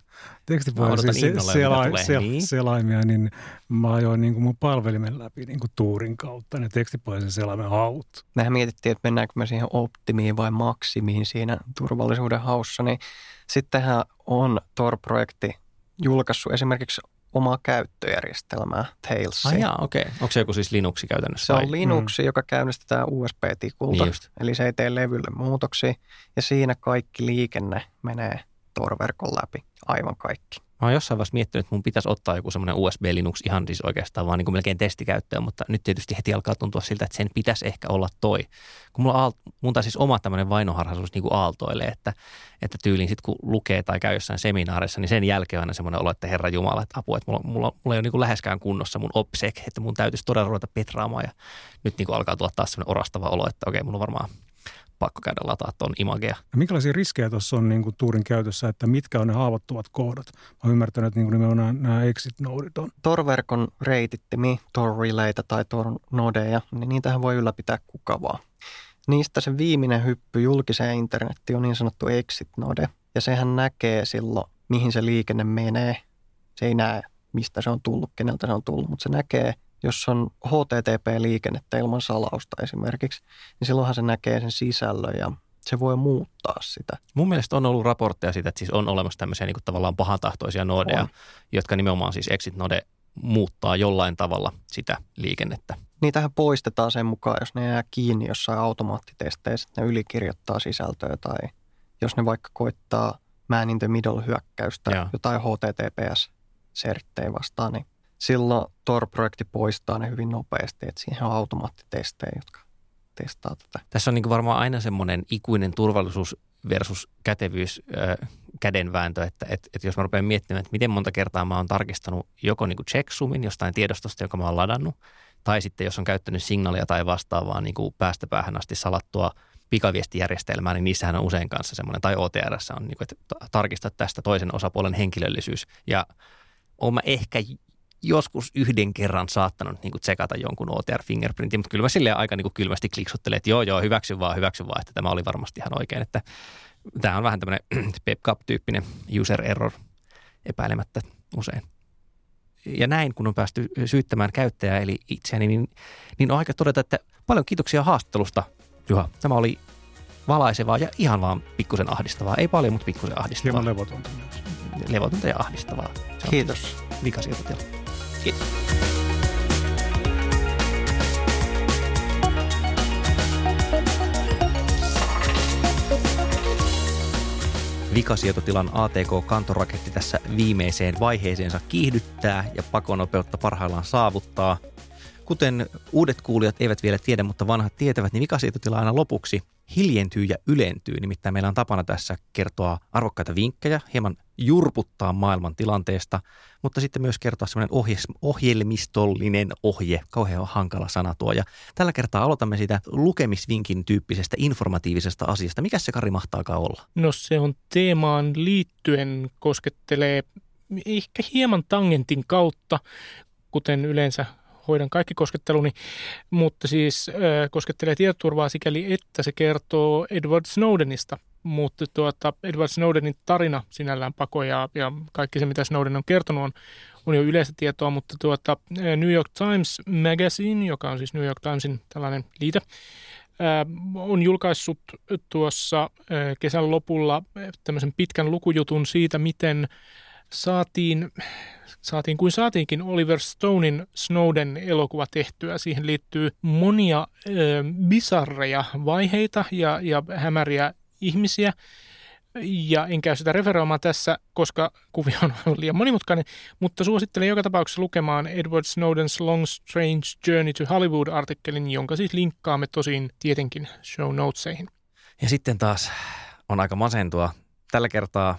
[SPEAKER 2] tekstipohjaisia sela-
[SPEAKER 1] tulee.
[SPEAKER 2] sel-
[SPEAKER 1] Niin.
[SPEAKER 2] selaimia, niin mä ajoin niin kuin mun palvelimen läpi niin kuin tuurin kautta ne tekstipohjaisen selaimen haut.
[SPEAKER 4] Mehän mietittiin, että mennäänkö me siihen optimiin vai maksimiin siinä turvallisuuden haussa, niin sittenhän on Tor-projekti julkaissut esimerkiksi omaa käyttöjärjestelmää, Tailsia.
[SPEAKER 1] Ai jaa, okei. Okay. Onko se joku siis Linuxi käytännössä?
[SPEAKER 4] Se
[SPEAKER 1] vai?
[SPEAKER 4] on Linux, joka käynnistetään USB-tikulta,
[SPEAKER 1] Niin just.
[SPEAKER 4] eli se ei tee levylle muutoksia. Ja siinä kaikki liikenne menee Tor-verkon läpi, aivan kaikki.
[SPEAKER 1] Mä oon jossain vaiheessa miettinyt, että mun pitäisi ottaa joku semmoinen USB Linux ihan siis oikeastaan vaan niin kuin melkein testikäyttöön, mutta nyt tietysti heti alkaa tuntua siltä, että sen pitäisi ehkä olla toi. Kun mulla aalt, mun siis oma tämmöinen vainoharhaisuus niin kuin aaltoilee, että, että tyyliin sitten kun lukee tai käy jossain seminaarissa, niin sen jälkeen aina semmoinen olo, että herra Jumala, että apua, että mulla, mulla, mulla ei ole niin kuin läheskään kunnossa mun OPSEC, että mun täytyisi todella ruveta petraamaan ja nyt niin kuin alkaa tulla taas semmoinen orastava olo, että okei, mulla on varmaan pakko käydä lataa tuon imagea.
[SPEAKER 2] Ja minkälaisia riskejä tuossa on niin kuin tuurin käytössä, että mitkä on ne haavoittuvat kohdat? Mä oon ymmärtänyt, että niin kuin nimenomaan nämä, nämä exit-nodit on.
[SPEAKER 4] Tor-verkon reitittimi, Tor-relaytä tai Tor-nodeja, niin niitähän voi ylläpitää kuka vaan. Niistä se viimeinen hyppy julkiseen internettiin on niin sanottu exit-node, ja sehän näkee silloin, mihin se liikenne menee. Se ei näe, mistä se on tullut, keneltä se on tullut, mutta se näkee, jos on HTTP-liikennettä ilman salausta esimerkiksi, niin silloinhan se näkee sen sisällön ja se voi muuttaa sitä.
[SPEAKER 1] Mun mielestä on ollut raportteja siitä, että siis on olemassa tämmöisiä niin kuin tavallaan pahantahtoisia nodeja,
[SPEAKER 4] On.
[SPEAKER 1] jotka nimenomaan siis exit node muuttaa jollain tavalla sitä liikennettä.
[SPEAKER 4] Niitähän poistetaan sen mukaan, jos ne jää kiinni jossain automaattitesteissä, että ne ylikirjoittaa sisältöä tai jos ne vaikka koittaa man in the middle hyökkäystä,
[SPEAKER 1] Joo.
[SPEAKER 4] jotain HTTPS-serttejä vastaan, niin silloin Tor-projekti poistaa ne hyvin nopeasti, että siihen on automaattitestejä, jotka testaa tätä.
[SPEAKER 1] Tässä on niin varmaan aina semmoinen ikuinen turvallisuus versus kätevyys äh, kädenvääntö, että et, et jos mä rupean miettimään, että miten monta kertaa mä oon tarkistanut joko niin checksumin jostain tiedostosta, jonka mä oon ladannut, tai sitten jos on käyttänyt signaalia tai vastaavaa niin kuin päästä päähän asti salattua pikaviestijärjestelmää, niin niissähän on usein kanssa semmoinen, tai OTRS on, niin kuin, että ta- tarkista tästä toisen osapuolen henkilöllisyys. Ja oon mä ehkä joskus yhden kerran saattanut niin kuin tsekata jonkun OTR-fingerprintin, mutta kyllä mä silleen aika niin kuin kylmästi kliksuttelen, että joo, joo, hyväksy vaan, hyväksy vaan, että tämä oli varmasti ihan oikein. Että tämä on vähän tämmöinen PepCap-tyyppinen user error epäilemättä usein. Ja näin, kun on päästy syyttämään käyttäjää, eli itseäni, niin, niin on aika todeta, että paljon kiitoksia haastattelusta, Juha. Tämä oli valaisevaa ja ihan vaan pikkusen ahdistavaa. Ei paljon, mutta pikkusen ahdistavaa.
[SPEAKER 2] Hieman levotonta myös.
[SPEAKER 1] Levotonta ja ahdistavaa. Se on
[SPEAKER 4] Kiitos.
[SPEAKER 1] Vikasijoitetila. Vikasietotilan ATK-kantoraketti tässä viimeiseen vaiheeseensa kiihdyttää ja pakonopeutta parhaillaan saavuttaa. Kuten uudet kuulijat eivät vielä tiedä, mutta vanhat tietävät, niin vikasietotila aina lopuksi hiljentyy ja ylentyy. Nimittäin meillä on tapana tässä kertoa arvokkaita vinkkejä, hieman jurputtaa maailman tilanteesta, mutta sitten myös kertoa semmoinen ohje, ohjelmistollinen ohje, kauhean hankala sana tuo. Ja tällä kertaa aloitamme siitä lukemisvinkin tyyppisestä informatiivisesta asiasta. Mikä se Kari mahtaakaan olla?
[SPEAKER 3] No se on teemaan liittyen koskettelee ehkä hieman tangentin kautta, kuten yleensä hoidan kaikki kosketteluni, mutta siis äh, koskettelee tietoturvaa sikäli, että se kertoo Edward Snowdenista. Mutta tuota, Edward Snowdenin tarina sinällään pako ja, ja kaikki se, mitä Snowden on kertonut, on, on jo yleistä tietoa, mutta tuota, New York Times Magazine, joka on siis New York Timesin tällainen liite, on julkaissut tuossa kesän lopulla tämmöisen pitkän lukujutun siitä, miten saatiin, saatiin kuin saatiinkin Oliver Stonein Snowden elokuva tehtyä. Siihen liittyy monia äh, bizarreja vaiheita ja, ja hämäriä ihmisiä. Ja en käy sitä referoimaan tässä, koska kuvio on liian monimutkainen, mutta suosittelen joka tapauksessa lukemaan Edward Snowden's Long Strange Journey to Hollywood-artikkelin, jonka siis linkkaamme tosin tietenkin show notesihin.
[SPEAKER 1] Ja sitten taas on aika masentua. Tällä kertaa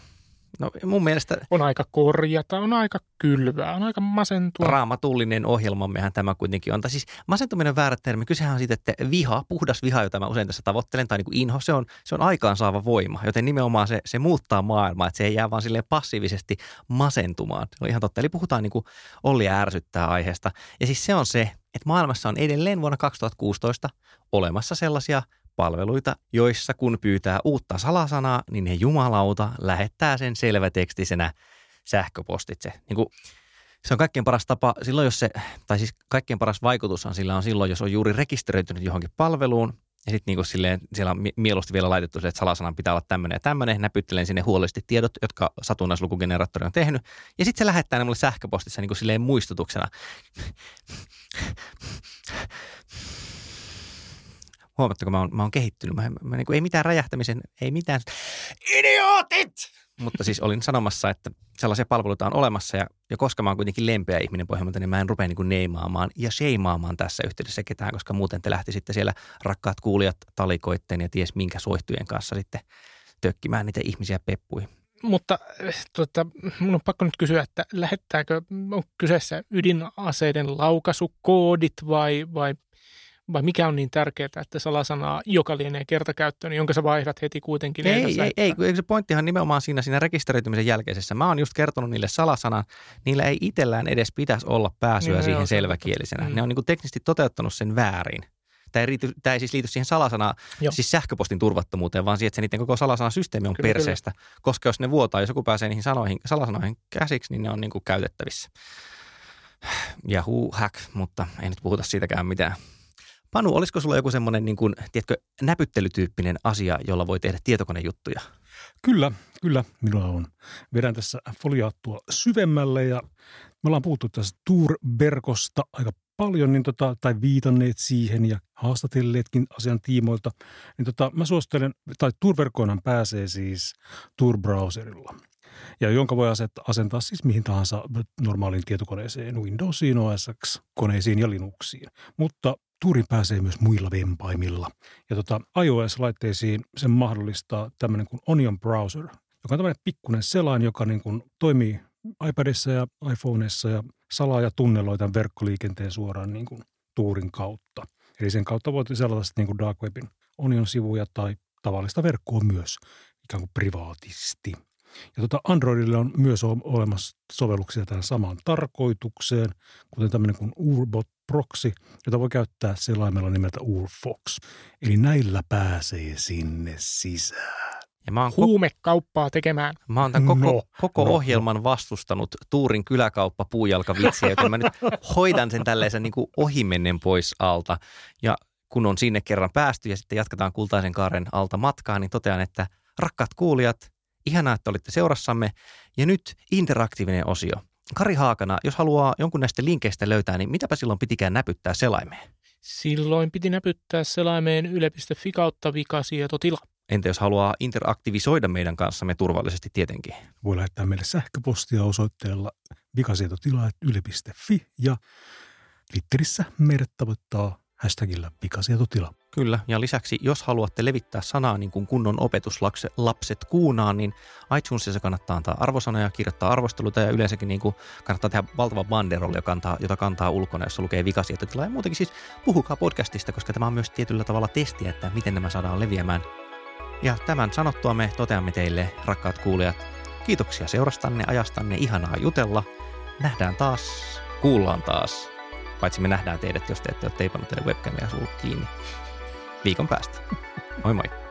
[SPEAKER 1] No mun mielestä...
[SPEAKER 3] On aika korjata, on aika kylvää, on aika masentua.
[SPEAKER 1] Raamatullinen ohjelmammehan tämä kuitenkin on. Tai siis masentuminen on väärä termi. Kysehän on siitä, että viha, puhdas viha, jota mä usein tässä tavoittelen, tai niin kuin inho, se on, se on aikaansaava voima. Joten nimenomaan se, se muuttaa maailmaa, että se ei jää vaan silleen passiivisesti masentumaan. Se on ihan totta. Eli puhutaan niin kuin Olli ärsyttää aiheesta. Ja siis se on se, että maailmassa on edelleen vuonna 2016 olemassa sellaisia palveluita, joissa kun pyytää uutta salasanaa, niin ne jumalauta lähettää sen selvätekstisenä sähköpostitse. Niin kuin, se on kaikkein paras tapa silloin, jos se, tai siis kaikkein paras vaikutushan sillä on silloin, jos on juuri rekisteröitynyt johonkin palveluun, ja sitten niin silleen, siellä on mieluusti vielä laitettu se, että salasanan pitää olla tämmöinen ja tämmöinen. Näpyttelen sinne huolellisesti tiedot, jotka satunnaislukugeneraattori on tehnyt. Ja sitten se lähettää ne mulle sähköpostissa niin kuin silleen muistutuksena huomattako, mä oon, mä oon kehittynyt. Mä, mä, niin kuin, ei mitään räjähtämisen, ei mitään. Idiootit! Mutta siis olin sanomassa, että sellaisia palveluita on olemassa ja, ja koska mä oon kuitenkin lempeä ihminen pohjalta, niin mä en rupea niin neimaamaan ja sheimaamaan tässä yhteydessä ketään, koska muuten te lähtisitte siellä rakkaat kuulijat talikoitteen ja ties minkä soihtujen kanssa sitten tökkimään niitä ihmisiä peppuihin.
[SPEAKER 3] Mutta tuota, mun on pakko nyt kysyä, että lähettääkö, on kyseessä ydinaseiden laukaisukoodit vai, vai vai mikä on niin tärkeää, että salasanaa, joka lienee kertakäyttöön, jonka sä vaihdat heti kuitenkin?
[SPEAKER 1] Ei, ei, ei, ei, se pointtihan nimenomaan siinä, siinä rekisteröitymisen jälkeisessä. Mä oon just kertonut niille salasanan, niillä ei itsellään edes pitäisi olla pääsyä niin, siihen selväkielisenä. Mm. Ne on niin kuin teknisesti toteuttanut sen väärin. Tämä ei, riity, tämä ei siis liity siihen salasanaan, siis sähköpostin turvattomuuteen, vaan siihen, että se niiden koko salasanasysteemi on kyllä, perseestä. Kyllä. Koska jos ne vuotaa, jos joku pääsee niihin sanoihin, salasanoihin käsiksi, niin ne on niin kuin käytettävissä. Yahoo hack, mutta ei nyt puhuta siitäkään mitään. Panu, olisiko sulla joku semmoinen niin kuin, tiedätkö, näpyttelytyyppinen asia, jolla voi tehdä tietokonejuttuja?
[SPEAKER 2] Kyllä, kyllä, minulla on. Vedän tässä foliaattua syvemmälle ja me ollaan puhuttu tästä Tour-verkosta aika paljon, niin tota, tai viitanneet siihen ja haastatelleetkin asian tiimoilta. Niin tota, mä suosittelen, tai Tour-verkkoonhan pääsee siis Tour-browserilla ja jonka voi asentaa siis mihin tahansa normaaliin tietokoneeseen, Windowsiin, OS koneisiin ja Linuxiin. Mutta Tuurin pääsee myös muilla vempaimilla. Ja tota, iOS-laitteisiin sen mahdollistaa tämmöinen kuin Onion Browser, joka on tämmöinen pikkuinen selain, joka niin kuin toimii iPadissa ja iPhoneissa ja salaa ja tunneloi tämän verkkoliikenteen suoraan niin kuin Tuurin kautta. Eli sen kautta voit selata sitten niin kuin Dark Webin Onion-sivuja tai tavallista verkkoa myös ikään kuin privaatisti. Ja tota Androidille on myös olemassa sovelluksia tähän samaan tarkoitukseen, kuten tämmöinen kuin Urbot Proxy, jota voi käyttää selaimella nimeltä Urfox. Eli näillä pääsee sinne sisään.
[SPEAKER 3] Ja mä oon Huumekauppaa tekemään.
[SPEAKER 1] Mä oon tämän koko, no, koko no, ohjelman no. vastustanut Tuurin kyläkauppa puujalkavitsiä, joten mä nyt hoidan sen tällaisen niin kuin ohimennen pois alta. Ja kun on sinne kerran päästy ja sitten jatketaan kultaisen kaaren alta matkaa, niin totean, että rakkaat kuulijat, Ihanaa, että olitte seurassamme. Ja nyt interaktiivinen osio. Kari Haakana, jos haluaa jonkun näistä linkeistä löytää, niin mitäpä silloin pitikään näpyttää selaimeen?
[SPEAKER 3] Silloin piti näpyttää selaimeen yle.fi kautta vikasietotila.
[SPEAKER 1] Entä jos haluaa interaktivisoida meidän kanssamme turvallisesti tietenkin?
[SPEAKER 2] Voi lähettää meille sähköpostia osoitteella vikasietotila.yle.fi ja Twitterissä meidät tavoittaa hashtagillä pikasietotila.
[SPEAKER 1] Kyllä, ja lisäksi jos haluatte levittää sanaa niin kuin kunnon opetuslapset kuunaan, niin iTunesissa kannattaa antaa arvosanoja, kirjoittaa arvosteluita ja yleensäkin niin kuin kannattaa tehdä valtava banderolli, jota kantaa, jota kantaa ulkona, jossa lukee vikasietotila. Ja muutenkin siis puhukaa podcastista, koska tämä on myös tietyllä tavalla testiä, että miten nämä saadaan leviämään. Ja tämän sanottua me toteamme teille, rakkaat kuulijat, kiitoksia seurastanne, ajastanne, ihanaa jutella. Nähdään taas, kuullaan taas Paitsi me nähdään teidät, jos te ette ole teipannut teille webcamia kiinni viikon päästä. Moi moi!